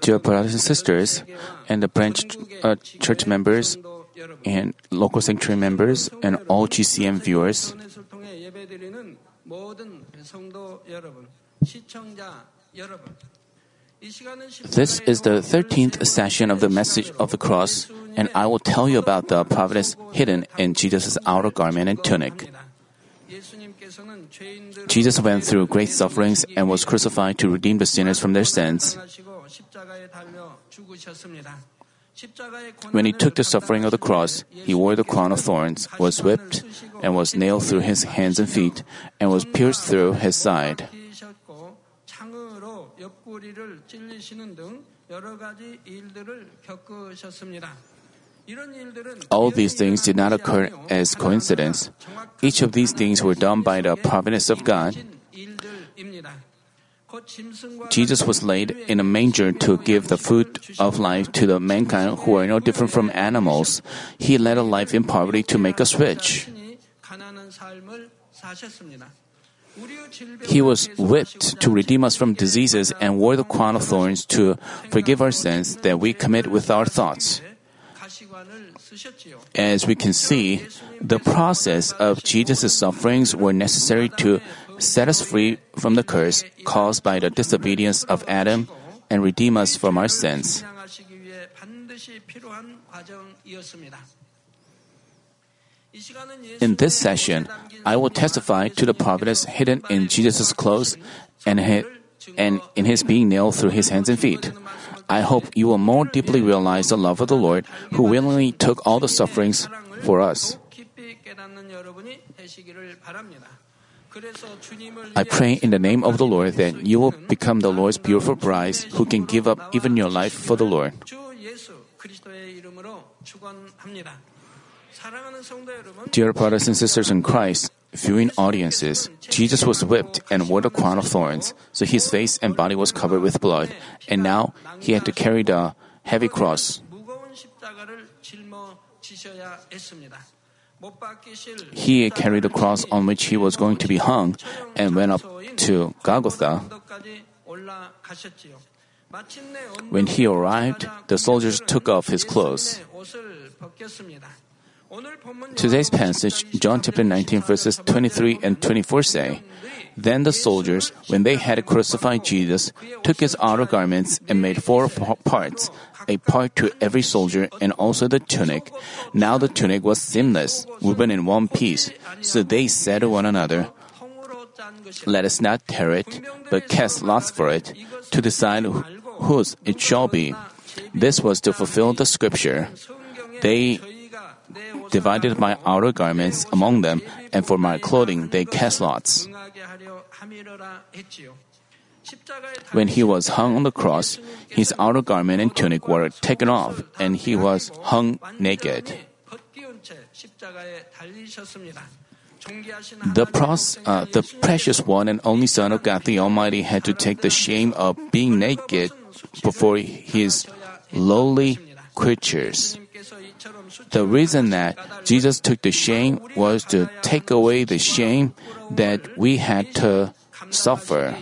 Dear brothers and sisters, and the branch uh, church members, and local sanctuary members, and all GCN viewers, this is the 13th session of the message of the cross, and I will tell you about the providence hidden in Jesus' outer garment and tunic. Jesus went through great sufferings and was crucified to redeem the sinners from their sins. When he took the suffering of the cross, he wore the crown of thorns, was whipped, and was nailed through his hands and feet, and was pierced through his side. All these things did not occur as coincidence. Each of these things were done by the providence of God. Jesus was laid in a manger to give the food of life to the mankind who are no different from animals. He led a life in poverty to make us rich. He was whipped to redeem us from diseases and wore the crown of thorns to forgive our sins that we commit with our thoughts. As we can see, the process of Jesus' sufferings were necessary to set us free from the curse caused by the disobedience of Adam and redeem us from our sins. In this session, I will testify to the providence hidden in Jesus' clothes and, and in his being nailed through his hands and feet. I hope you will more deeply realize the love of the Lord who willingly took all the sufferings for us. I pray in the name of the Lord that you will become the Lord's beautiful brides who can give up even your life for the Lord. Dear brothers and sisters in Christ, viewing audiences, Jesus was whipped and wore the crown of thorns, so his face and body was covered with blood, and now he had to carry the heavy cross. He carried the cross on which he was going to be hung and went up to Golgotha. When he arrived, the soldiers took off his clothes. Today's passage, John chapter 19, verses 23 and 24 say, Then the soldiers, when they had crucified Jesus, took his outer garments and made four parts, a part to every soldier and also the tunic. Now the tunic was seamless, woven in one piece. So they said to one another, Let us not tear it, but cast lots for it, to decide whose it shall be. This was to fulfill the scripture. They divided my outer garments among them, and for my clothing they cast lots. When he was hung on the cross, his outer garment and tunic were taken off, and he was hung naked. The, pros, uh, the precious one and only Son of God the Almighty had to take the shame of being naked before his lowly creatures. The reason that Jesus took the shame was to take away the shame that we had to suffer.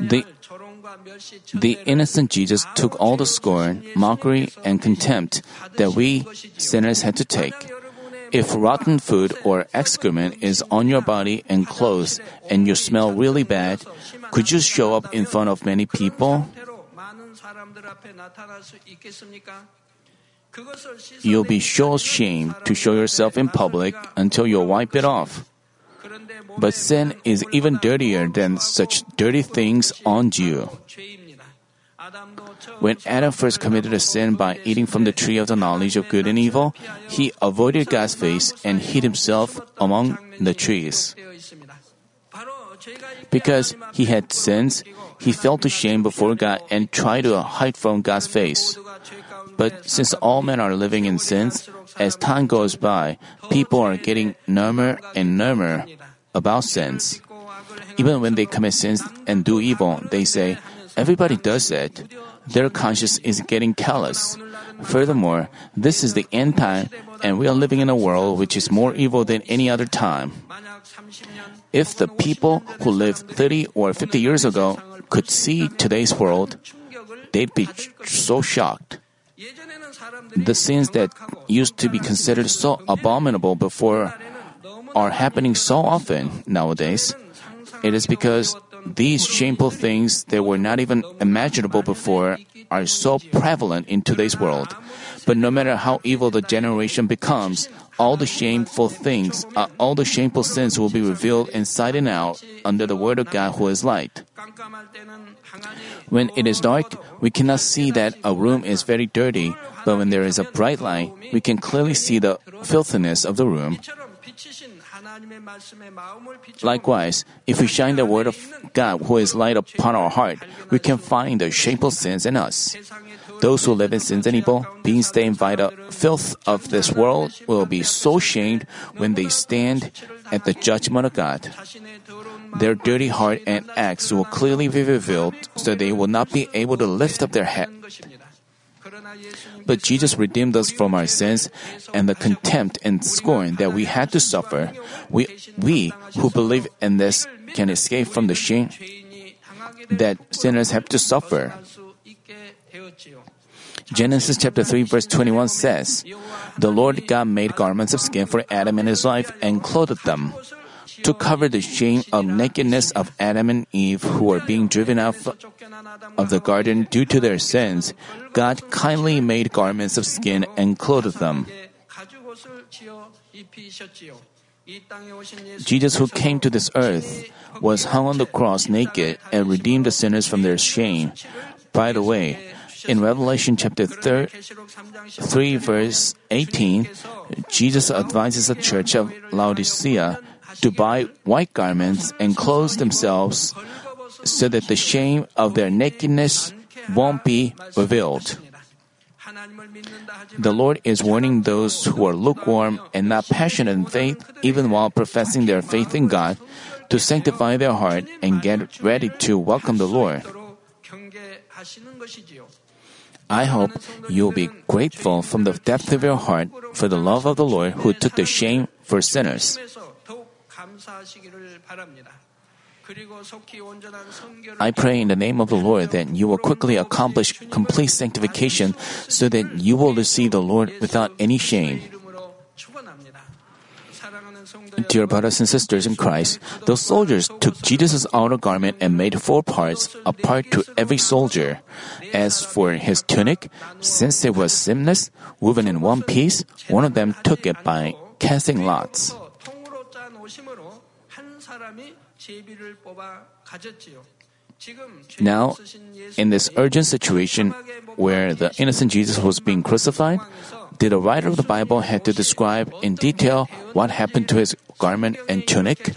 The, the innocent Jesus took all the scorn, mockery, and contempt that we sinners had to take. If rotten food or excrement is on your body and clothes and you smell really bad, could you show up in front of many people? You'll be so ashamed to show yourself in public until you wipe it off. But sin is even dirtier than such dirty things on you. When Adam first committed a sin by eating from the tree of the knowledge of good and evil, he avoided God's face and hid himself among the trees. Because he had sins, he felt ashamed before God and tried to hide from God's face. But since all men are living in sins, as time goes by, people are getting number and number about sins. Even when they commit sins and do evil, they say, everybody does it. Their conscience is getting callous. Furthermore, this is the end time, and we are living in a world which is more evil than any other time. If the people who lived 30 or 50 years ago could see today's world, they'd be so shocked. The sins that used to be considered so abominable before are happening so often nowadays. It is because these shameful things that were not even imaginable before are so prevalent in today's world. But no matter how evil the generation becomes, all the shameful things, uh, all the shameful sins will be revealed inside and out under the word of God who is light. When it is dark, we cannot see that a room is very dirty, but when there is a bright light, we can clearly see the filthiness of the room. Likewise, if we shine the word of God who is light upon our heart, we can find the shameful sins in us. Those who live in sins and evil, being stained by the filth of this world, will be so shamed when they stand at the judgment of God. Their dirty heart and acts will clearly be revealed, so they will not be able to lift up their head. But Jesus redeemed us from our sins and the contempt and scorn that we had to suffer. We, we who believe in this can escape from the shame that sinners have to suffer. Genesis chapter 3 verse 21 says, The Lord God made garments of skin for Adam and his wife and clothed them. To cover the shame of nakedness of Adam and Eve who were being driven out of the garden due to their sins, God kindly made garments of skin and clothed them. Jesus, who came to this earth, was hung on the cross naked and redeemed the sinners from their shame. By the way, in Revelation chapter 3, verse 18, Jesus advises the church of Laodicea to buy white garments and clothe themselves so that the shame of their nakedness won't be revealed. The Lord is warning those who are lukewarm and not passionate in faith, even while professing their faith in God, to sanctify their heart and get ready to welcome the Lord. I hope you'll be grateful from the depth of your heart for the love of the Lord who took the shame for sinners. I pray in the name of the Lord that you will quickly accomplish complete sanctification so that you will receive the Lord without any shame. Dear brothers and sisters in Christ, the soldiers took Jesus' outer garment and made four parts, a part to every soldier. As for his tunic, since it was seamless, woven in one piece, one of them took it by casting lots. Now, in this urgent situation where the innocent Jesus was being crucified, did the writer of the Bible have to describe in detail what happened to his garment and tunic?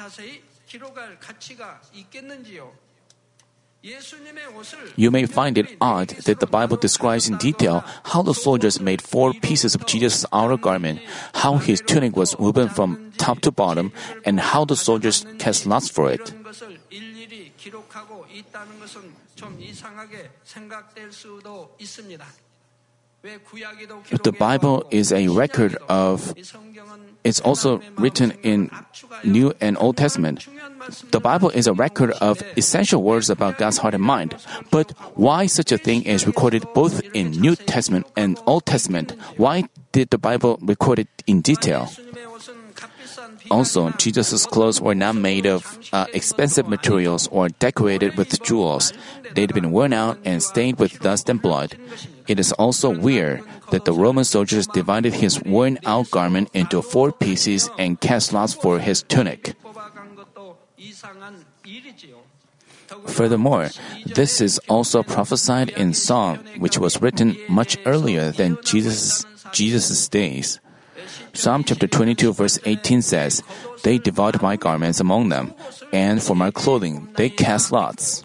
You may find it odd that the Bible describes in detail how the soldiers made four pieces of Jesus' outer garment, how his tunic was woven from top to bottom, and how the soldiers cast lots for it. The Bible is a record of it's also written in New and Old Testament. The Bible is a record of essential words about God's heart and mind. But why such a thing is recorded both in New Testament and Old Testament? Why did the Bible record it in detail? Also, Jesus' clothes were not made of uh, expensive materials or decorated with jewels. They'd been worn out and stained with dust and blood. It is also weird that the Roman soldiers divided his worn out garment into four pieces and cast lots for his tunic. Furthermore, this is also prophesied in Psalms, which was written much earlier than Jesus' Jesus' days. Psalm chapter 22 verse 18 says, They divide my garments among them, and for my clothing they cast lots.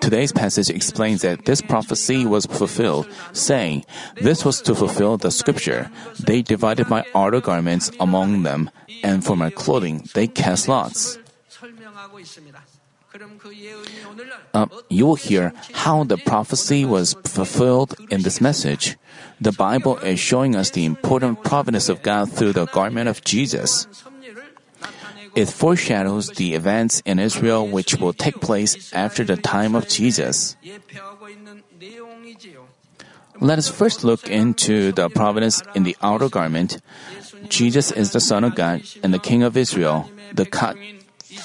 Today's passage explains that this prophecy was fulfilled, saying, This was to fulfill the scripture. They divided my outer garments among them, and for my clothing they cast lots. Uh, you will hear how the prophecy was fulfilled in this message. The Bible is showing us the important providence of God through the garment of Jesus. It foreshadows the events in Israel which will take place after the time of Jesus. Let us first look into the providence in the outer garment. Jesus is the Son of God and the King of Israel, the God,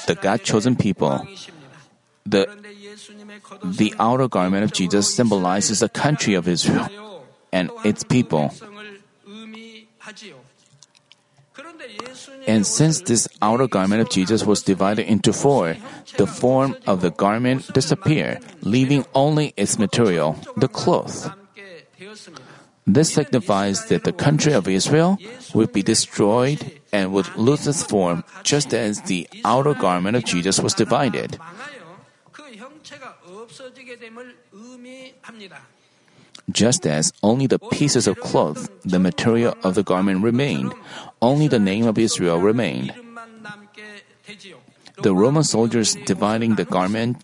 the God chosen people. The, the outer garment of Jesus symbolizes the country of Israel and its people. And since this outer garment of Jesus was divided into four, the form of the garment disappeared, leaving only its material, the cloth. This signifies that the country of Israel would be destroyed and would lose its form just as the outer garment of Jesus was divided. Just as only the pieces of cloth, the material of the garment remained, only the name of Israel remained. The Roman soldiers dividing the garment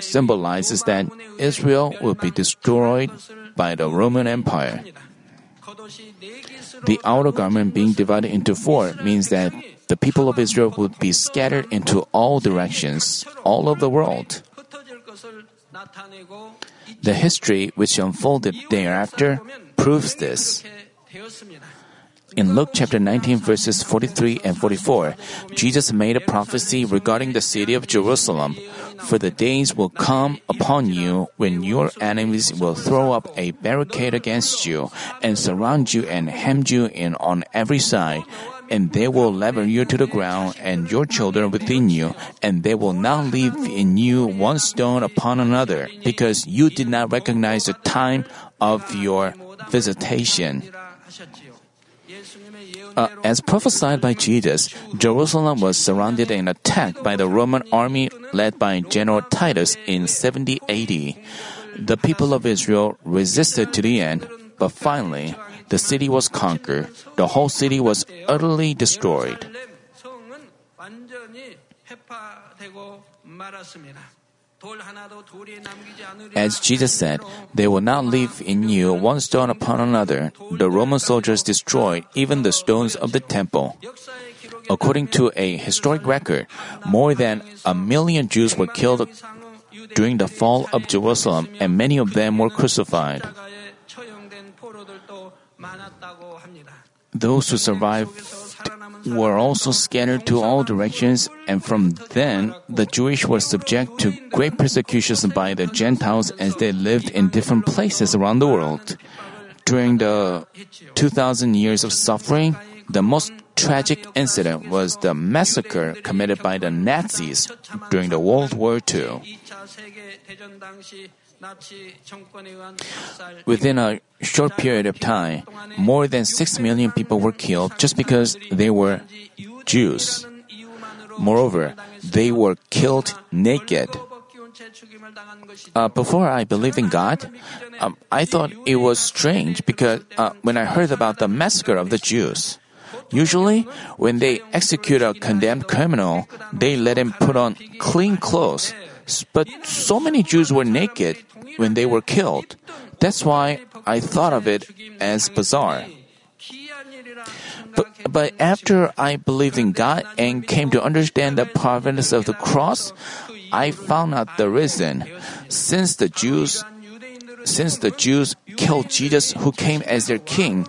symbolizes that Israel will be destroyed by the Roman Empire. The outer garment being divided into four means that the people of Israel would be scattered into all directions, all over the world. The history which unfolded thereafter proves this. In Luke chapter 19, verses 43 and 44, Jesus made a prophecy regarding the city of Jerusalem. For the days will come upon you when your enemies will throw up a barricade against you and surround you and hem you in on every side. And they will level you to the ground and your children within you, and they will not leave in you one stone upon another, because you did not recognize the time of your visitation. Uh, as prophesied by Jesus, Jerusalem was surrounded and attacked by the Roman army led by General Titus in 70 AD. The people of Israel resisted to the end, but finally, the city was conquered. The whole city was utterly destroyed. As Jesus said, they will not leave in you one stone upon another. The Roman soldiers destroyed even the stones of the temple. According to a historic record, more than a million Jews were killed during the fall of Jerusalem, and many of them were crucified. Those who survived were also scattered to all directions, and from then the Jewish were subject to great persecutions by the Gentiles as they lived in different places around the world. During the 2000 years of suffering, the most tragic incident was the massacre committed by the Nazis during the World War II. Within a short period of time, more than 6 million people were killed just because they were Jews. Moreover, they were killed naked. Uh, before I believed in God, um, I thought it was strange because uh, when I heard about the massacre of the Jews, usually when they execute a condemned criminal, they let him put on clean clothes. But so many Jews were naked when they were killed. That's why I thought of it as bizarre. But, but after I believed in God and came to understand the providence of the cross, I found out the reason. Since the Jews, since the Jews killed Jesus who came as their king,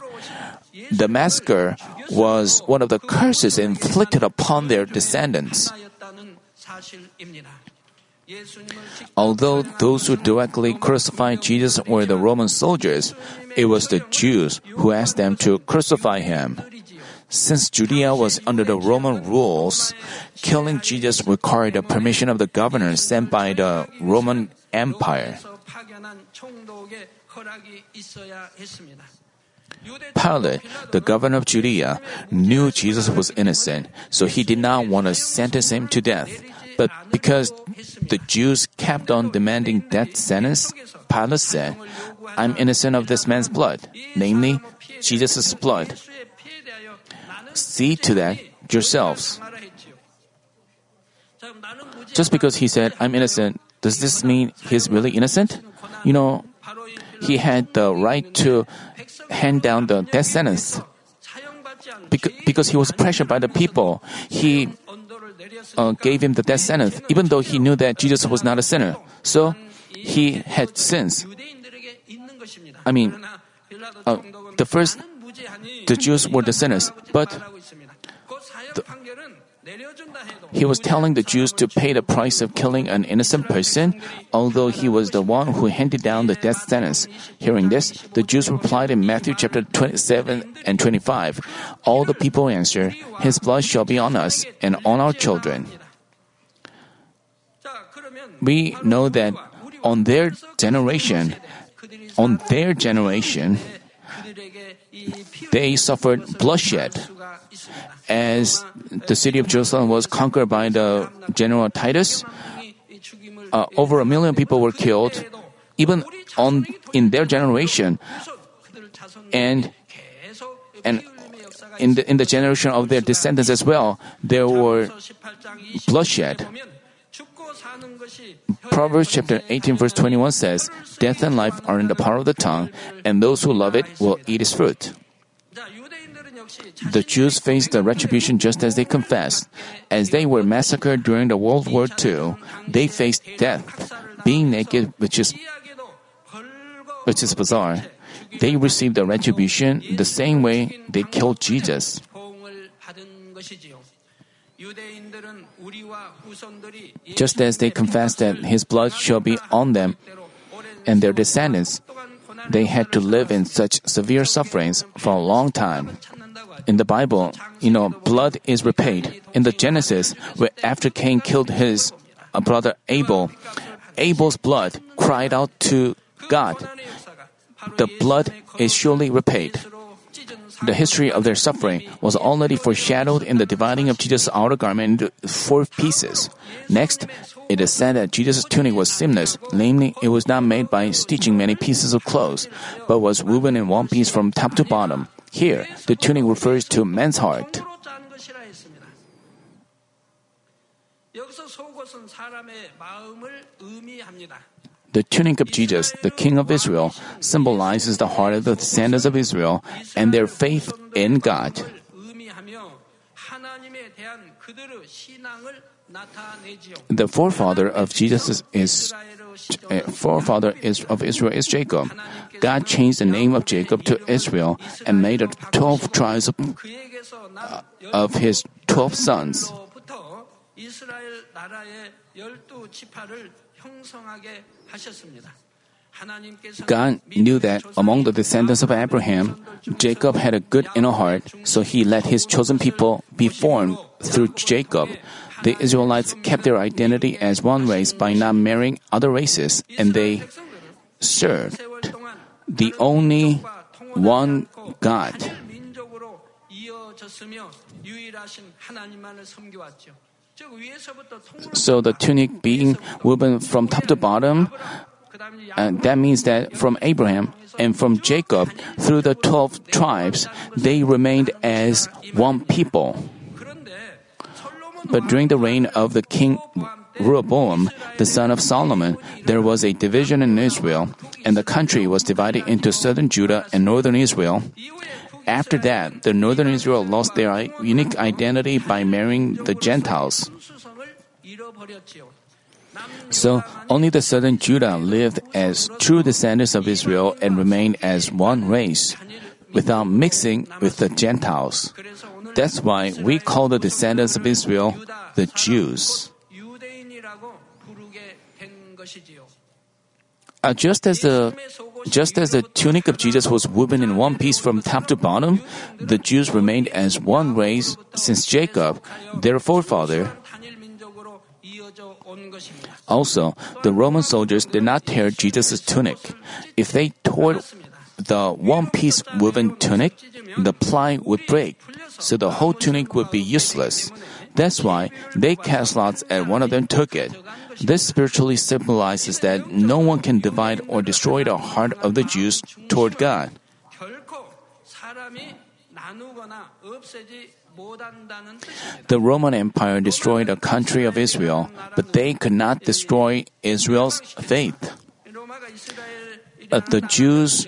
the massacre was one of the curses inflicted upon their descendants. Although those who directly crucified Jesus were the Roman soldiers, it was the Jews who asked them to crucify him. Since Judea was under the Roman rules, killing Jesus required the permission of the governor sent by the Roman Empire. Pilate, the governor of Judea, knew Jesus was innocent, so he did not want to sentence him to death. But because the Jews kept on demanding death sentence, Pilate said, I'm innocent of this man's blood, namely, Jesus' blood. See to that yourselves. Just because he said, I'm innocent, does this mean he's really innocent? You know, he had the right to hand down the death sentence. Because, because he was pressured by the people, he uh, gave him the death sentence, even though he knew that Jesus was not a sinner. So he had sins. I mean, uh, the first, the Jews were the sinners, but he was telling the Jews to pay the price of killing an innocent person, although he was the one who handed down the death sentence. Hearing this, the Jews replied in Matthew chapter 27 and 25, All the people answer, His blood shall be on us and on our children. We know that on their generation, on their generation, they suffered bloodshed. As the city of Jerusalem was conquered by the general Titus, uh, over a million people were killed, even on in their generation, and and in the in the generation of their descendants as well, there were bloodshed. Proverbs chapter 18 verse 21 says, Death and life are in the power of the tongue, and those who love it will eat its fruit. The Jews faced the retribution just as they confessed. As they were massacred during the World War II, they faced death, being naked, which is which is bizarre. They received the retribution the same way they killed Jesus. Just as they confessed that his blood shall be on them and their descendants, they had to live in such severe sufferings for a long time. In the Bible, you know, blood is repaid. In the Genesis, where after Cain killed his uh, brother Abel, Abel's blood cried out to God. The blood is surely repaid. The history of their suffering was already foreshadowed in the dividing of Jesus' outer garment into four pieces. Next, it is said that Jesus' tunic was seamless, namely, it was not made by stitching many pieces of clothes, but was woven in one piece from top to bottom. Here, the tunic refers to man's heart. The tunic of Jesus, the King of Israel, symbolizes the heart of the descendants of Israel and their faith in God. The forefather of Jesus is forefather is, of Israel is Jacob. God changed the name of Jacob to Israel and made it 12 tribes of, uh, of his 12 sons. God knew that among the descendants of Abraham, Jacob had a good inner heart, so he let his chosen people be formed through Jacob. The Israelites kept their identity as one race by not marrying other races, and they served the only one God. So the tunic being woven from top to bottom, uh, that means that from Abraham and from Jacob through the 12 tribes, they remained as one people. But during the reign of the king Rehoboam, the son of Solomon, there was a division in Israel, and the country was divided into southern Judah and northern Israel. After that, the northern Israel lost their unique identity by marrying the Gentiles. So only the southern Judah lived as true descendants of Israel and remained as one race, without mixing with the Gentiles. That's why we call the descendants of Israel the Jews. Uh, just as the just as the tunic of Jesus was woven in one piece from top to bottom, the Jews remained as one race since Jacob, their forefather. Also, the Roman soldiers did not tear Jesus' tunic. If they tore the one piece woven tunic, the ply would break, so the whole tunic would be useless. That's why they cast lots and one of them took it. This spiritually symbolizes that no one can divide or destroy the heart of the Jews toward God. The Roman Empire destroyed the country of Israel, but they could not destroy Israel's faith. But the Jews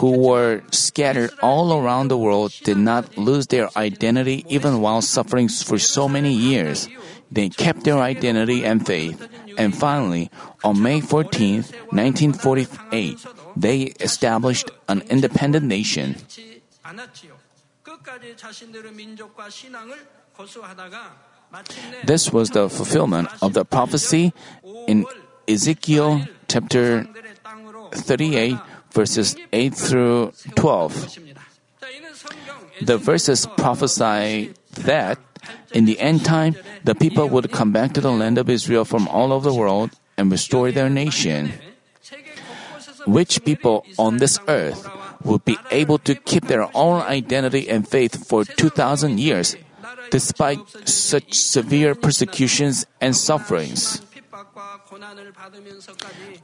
who were scattered all around the world did not lose their identity even while suffering for so many years. They kept their identity and faith. And finally, on May 14, 1948, they established an independent nation. This was the fulfillment of the prophecy in Ezekiel chapter 38, verses 8 through 12. The verses prophesy that in the end time, the people would come back to the land of Israel from all over the world and restore their nation. Which people on this earth would be able to keep their own identity and faith for 2,000 years despite such severe persecutions and sufferings?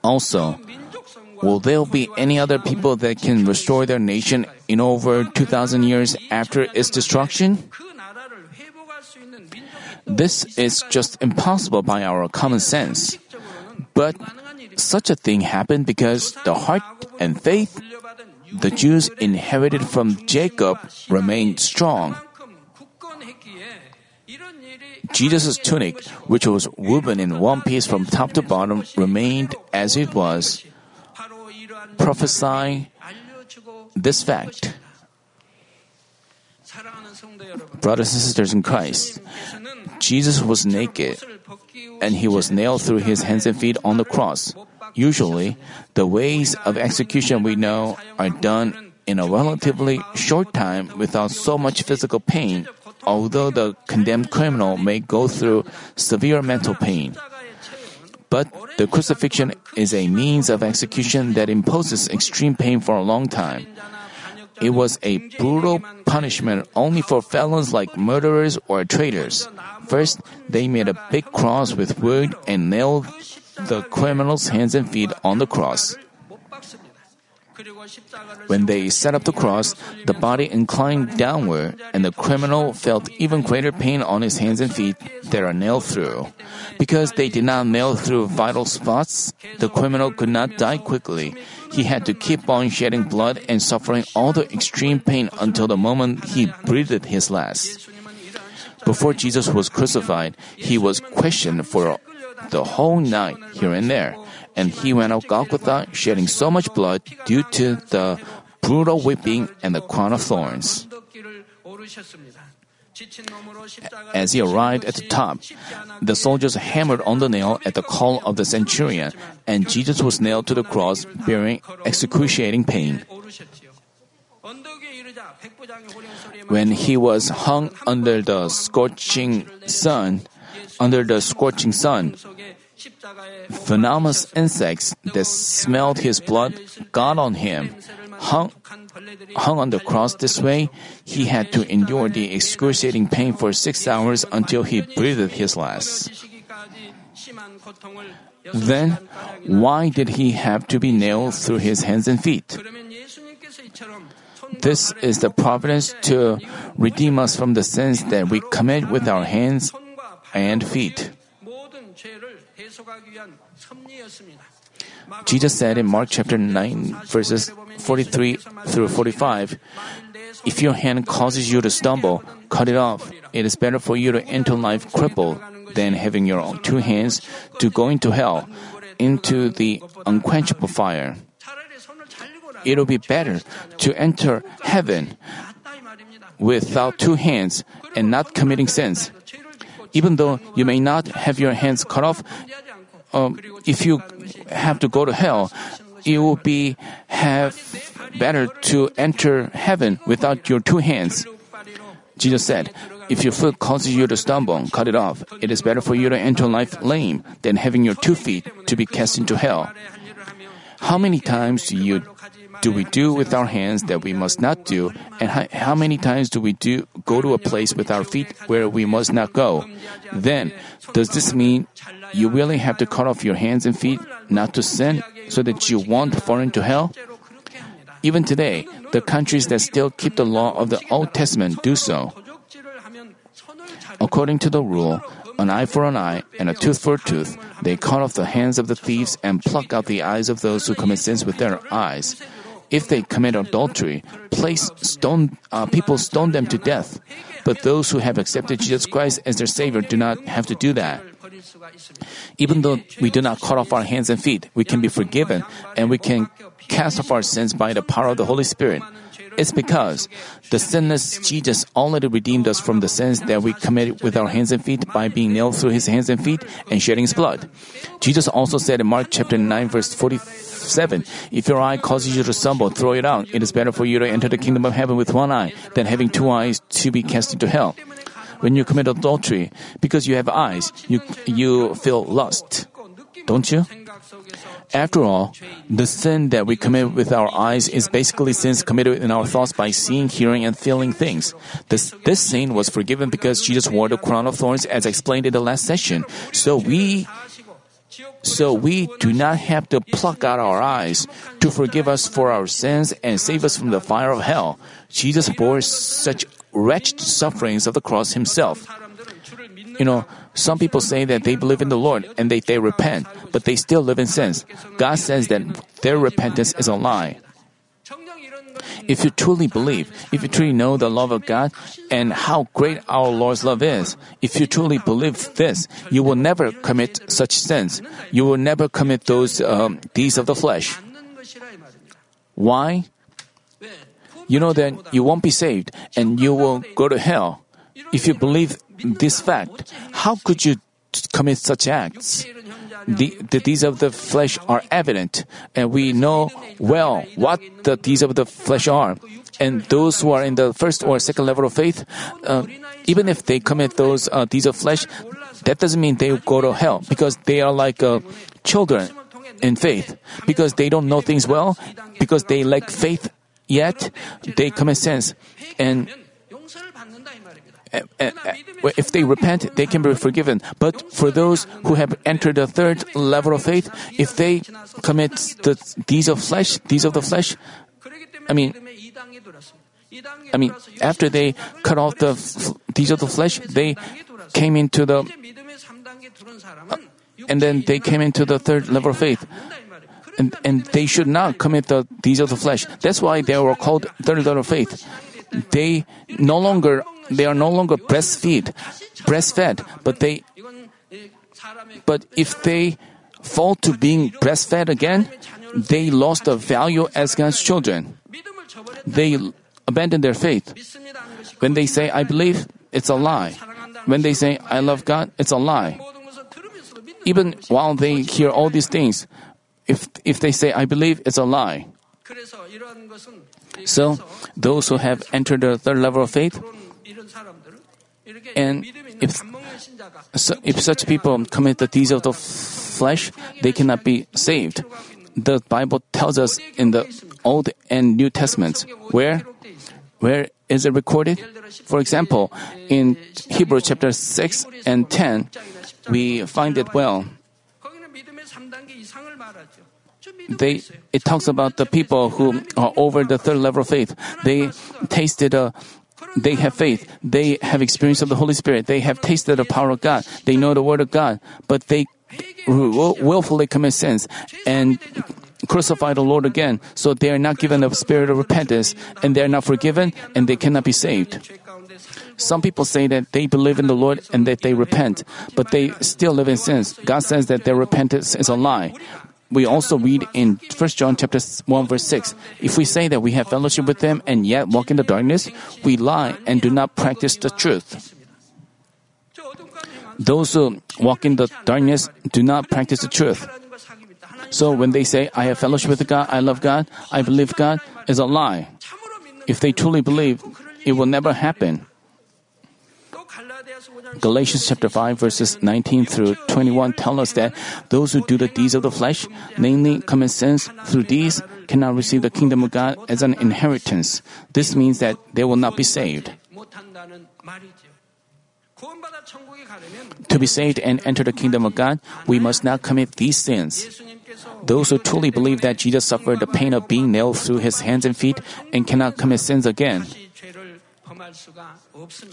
Also, will there be any other people that can restore their nation in over 2,000 years after its destruction? This is just impossible by our common sense. But such a thing happened because the heart and faith the Jews inherited from Jacob remained strong. Jesus' tunic, which was woven in one piece from top to bottom, remained as it was, prophesying this fact. Brothers and sisters in Christ, Jesus was naked and he was nailed through his hands and feet on the cross. Usually, the ways of execution we know are done in a relatively short time without so much physical pain although the condemned criminal may go through severe mental pain. But the crucifixion is a means of execution that imposes extreme pain for a long time. It was a brutal punishment only for felons like murderers or traitors. First, they made a big cross with wood and nailed the criminal's hands and feet on the cross. When they set up the cross, the body inclined downward, and the criminal felt even greater pain on his hands and feet that are nailed through. Because they did not nail through vital spots, the criminal could not die quickly. He had to keep on shedding blood and suffering all the extreme pain until the moment he breathed his last. Before Jesus was crucified, he was questioned for the whole night here and there and he went out Golgotha shedding so much blood due to the brutal whipping and the crown of thorns. As he arrived at the top, the soldiers hammered on the nail at the call of the centurion, and Jesus was nailed to the cross bearing excruciating pain. When he was hung under the scorching sun, under the scorching sun, Venomous insects that smelled his blood got on him. Hung, hung on the cross this way, he had to endure the excruciating pain for six hours until he breathed his last. Then, why did he have to be nailed through his hands and feet? This is the providence to redeem us from the sins that we commit with our hands and feet. Jesus said in Mark chapter 9, verses 43 through 45, If your hand causes you to stumble, cut it off. It is better for you to enter life crippled than having your two hands to go into hell, into the unquenchable fire. It'll be better to enter heaven without two hands and not committing sins. Even though you may not have your hands cut off, um, if you have to go to hell, it will be have better to enter heaven without your two hands. Jesus said, If your foot causes you to stumble, cut it off. It is better for you to enter life lame than having your two feet to be cast into hell. How many times do you do we do with our hands that we must not do, and how, how many times do we do go to a place with our feet where we must not go? Then, does this mean you really have to cut off your hands and feet not to sin, so that you won't fall into hell? Even today, the countries that still keep the law of the Old Testament do so. According to the rule, an eye for an eye, and a tooth for a tooth. They cut off the hands of the thieves and pluck out the eyes of those who commit sins with their eyes. If they commit adultery, place stone, uh, people stone them to death. But those who have accepted Jesus Christ as their Savior do not have to do that. Even though we do not cut off our hands and feet, we can be forgiven and we can cast off our sins by the power of the Holy Spirit. It's because the sinless Jesus already redeemed us from the sins that we committed with our hands and feet by being nailed through his hands and feet and shedding his blood. Jesus also said in Mark chapter 9 verse 47, If your eye causes you to stumble, throw it out. It is better for you to enter the kingdom of heaven with one eye than having two eyes to be cast into hell. When you commit adultery, because you have eyes, you, you feel lust. Don't you? After all, the sin that we commit with our eyes is basically sins committed in our thoughts by seeing, hearing, and feeling things. This, this sin was forgiven because Jesus wore the crown of thorns as explained in the last session. So we so we do not have to pluck out our eyes to forgive us for our sins and save us from the fire of hell. Jesus bore such wretched sufferings of the cross himself. You know, some people say that they believe in the Lord and that they repent, but they still live in sins. God says that their repentance is a lie. If you truly believe, if you truly know the love of God and how great our Lord's love is, if you truly believe this, you will never commit such sins. You will never commit those um, deeds of the flesh. Why? You know that you won't be saved and you will go to hell. If you believe this fact, how could you commit such acts? The, the deeds of the flesh are evident, and we know well what the deeds of the flesh are. And those who are in the first or second level of faith, uh, even if they commit those uh, deeds of flesh, that doesn't mean they go to hell because they are like uh, children in faith because they don't know things well, because they lack faith yet, they commit sins. And Eh, eh, eh, if they repent, they can be forgiven. But for those who have entered the third level of faith, if they commit the deeds of flesh, deeds of the flesh, I mean, I mean, after they cut off the deeds of the flesh, they came into the, uh, and then they came into the third level of faith. And, and they should not commit the deeds of the flesh. That's why they were called third level of faith. They no longer they are no longer breastfeed, breastfed, but they, but if they fall to being breastfed again, they lost the value as God's children. They abandon their faith. When they say, I believe, it's a lie. When they say, I love God, it's a lie. Even while they hear all these things, if, if they say, I believe, it's a lie. So, those who have entered the third level of faith, and if, so if such people commit the deeds of the flesh, they cannot be saved. The Bible tells us in the Old and New Testaments where where is it recorded? For example, in Hebrew chapter 6 and 10, we find it well. They, it talks about the people who are over the third level of faith. They tasted a they have faith. They have experience of the Holy Spirit. They have tasted the power of God. They know the Word of God, but they willfully commit sins and crucify the Lord again. So they are not given the spirit of repentance, and they are not forgiven, and they cannot be saved. Some people say that they believe in the Lord and that they repent, but they still live in sins. God says that their repentance is a lie. We also read in 1 John chapter 1 verse 6, if we say that we have fellowship with him and yet walk in the darkness, we lie and do not practice the truth. Those who walk in the darkness do not practice the truth. So when they say, I have fellowship with God, I love God, I believe God, is a lie. If they truly believe, it will never happen. Galatians chapter 5 verses 19 through 21 tell us that those who do the deeds of the flesh, namely common sins through these, cannot receive the kingdom of God as an inheritance. This means that they will not be saved. To be saved and enter the kingdom of God, we must not commit these sins. Those who truly believe that Jesus suffered the pain of being nailed through his hands and feet and cannot commit sins again.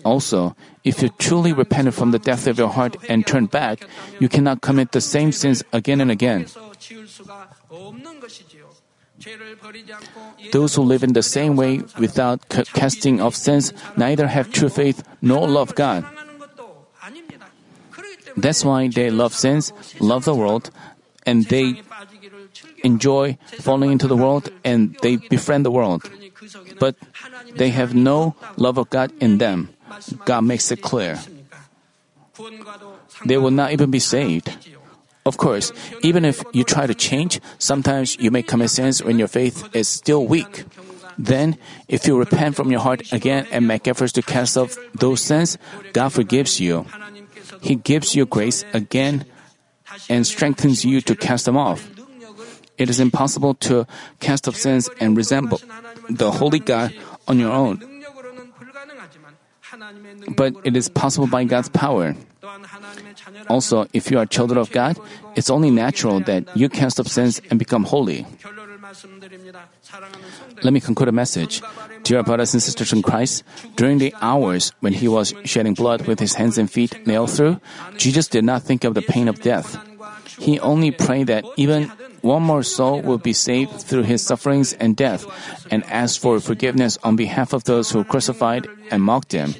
Also, if you truly repent from the death of your heart and turn back, you cannot commit the same sins again and again. Those who live in the same way without casting off sins neither have true faith nor love God. That's why they love sins, love the world, and they enjoy falling into the world and they befriend the world but they have no love of God in them. God makes it clear. They will not even be saved. Of course, even if you try to change, sometimes you make common sins when your faith is still weak. Then, if you repent from your heart again and make efforts to cast off those sins, God forgives you. He gives you grace again and strengthens you to cast them off. It is impossible to cast off sins and resemble the Holy God on your own. But it is possible by God's power. Also, if you are children of God, it's only natural that you cast off sins and become holy. Let me conclude a message. Dear brothers and sisters in Christ, during the hours when he was shedding blood with his hands and feet nailed through, Jesus did not think of the pain of death. He only prayed that even one more soul will be saved through his sufferings and death, and ask for forgiveness on behalf of those who crucified and mocked him.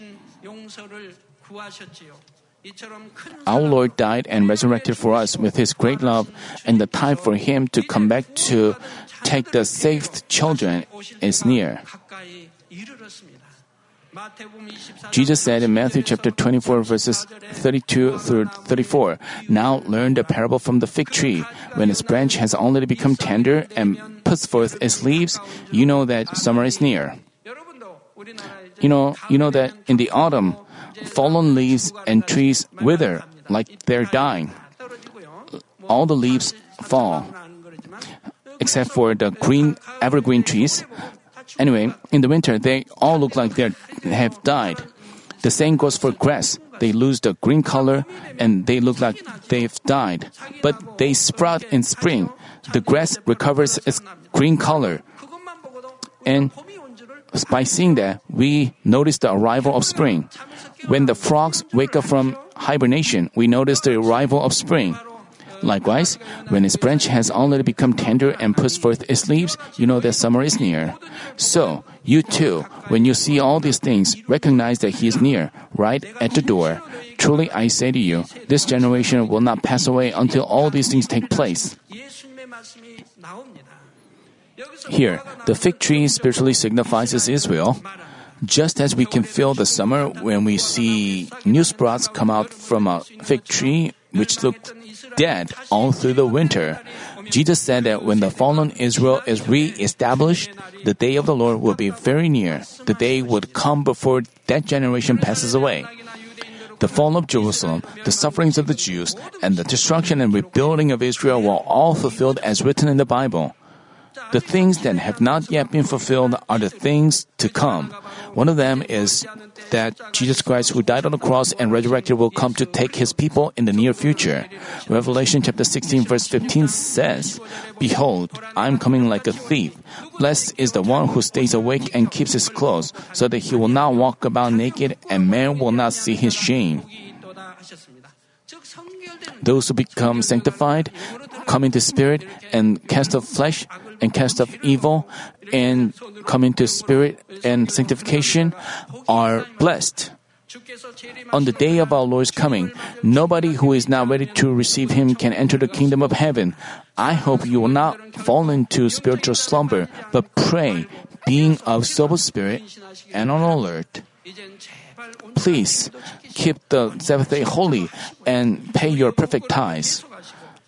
Our Lord died and resurrected for us with his great love, and the time for him to come back to take the saved children is near. Jesus said in Matthew chapter 24, verses 32 through 34, Now learn the parable from the fig tree. When its branch has already become tender and puts forth its leaves, you know that summer is near. You know, you know that in the autumn, fallen leaves and trees wither like they're dying. All the leaves fall, except for the green evergreen trees. Anyway, in the winter, they all look like they have died. The same goes for grass. They lose the green color and they look like they've died. But they sprout in spring. The grass recovers its green color. And by seeing that, we notice the arrival of spring. When the frogs wake up from hibernation, we notice the arrival of spring. Likewise, when its branch has already become tender and puts forth its leaves, you know that summer is near. So, you too, when you see all these things, recognize that He is near, right at the door. Truly I say to you, this generation will not pass away until all these things take place. Here, the fig tree spiritually signifies Israel. Just as we can feel the summer when we see new sprouts come out from a fig tree which looked dead all through the winter, Jesus said that when the fallen Israel is re-established, the day of the Lord will be very near. The day would come before that generation passes away. The fall of Jerusalem, the sufferings of the Jews, and the destruction and rebuilding of Israel were all fulfilled as written in the Bible. The things that have not yet been fulfilled are the things to come. One of them is that Jesus Christ, who died on the cross and resurrected, will come to take his people in the near future. Revelation chapter 16, verse 15 says, Behold, I am coming like a thief. Blessed is the one who stays awake and keeps his clothes, so that he will not walk about naked and man will not see his shame. Those who become sanctified come into spirit and cast off flesh and cast off evil and come into spirit and sanctification are blessed. On the day of our Lord's coming, nobody who is not ready to receive Him can enter the kingdom of heaven. I hope you will not fall into spiritual slumber, but pray, being of sober spirit and on alert. Please keep the Sabbath day holy and pay your perfect tithes.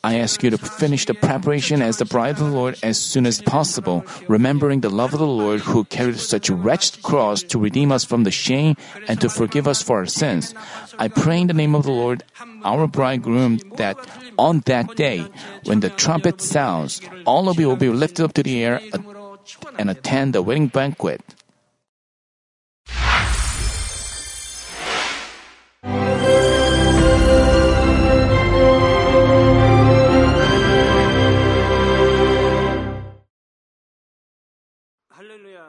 I ask you to finish the preparation as the bride of the Lord as soon as possible, remembering the love of the Lord who carried such a wretched cross to redeem us from the shame and to forgive us for our sins. I pray in the name of the Lord, our bridegroom, that on that day, when the trumpet sounds, all of you will be lifted up to the air and attend the wedding banquet.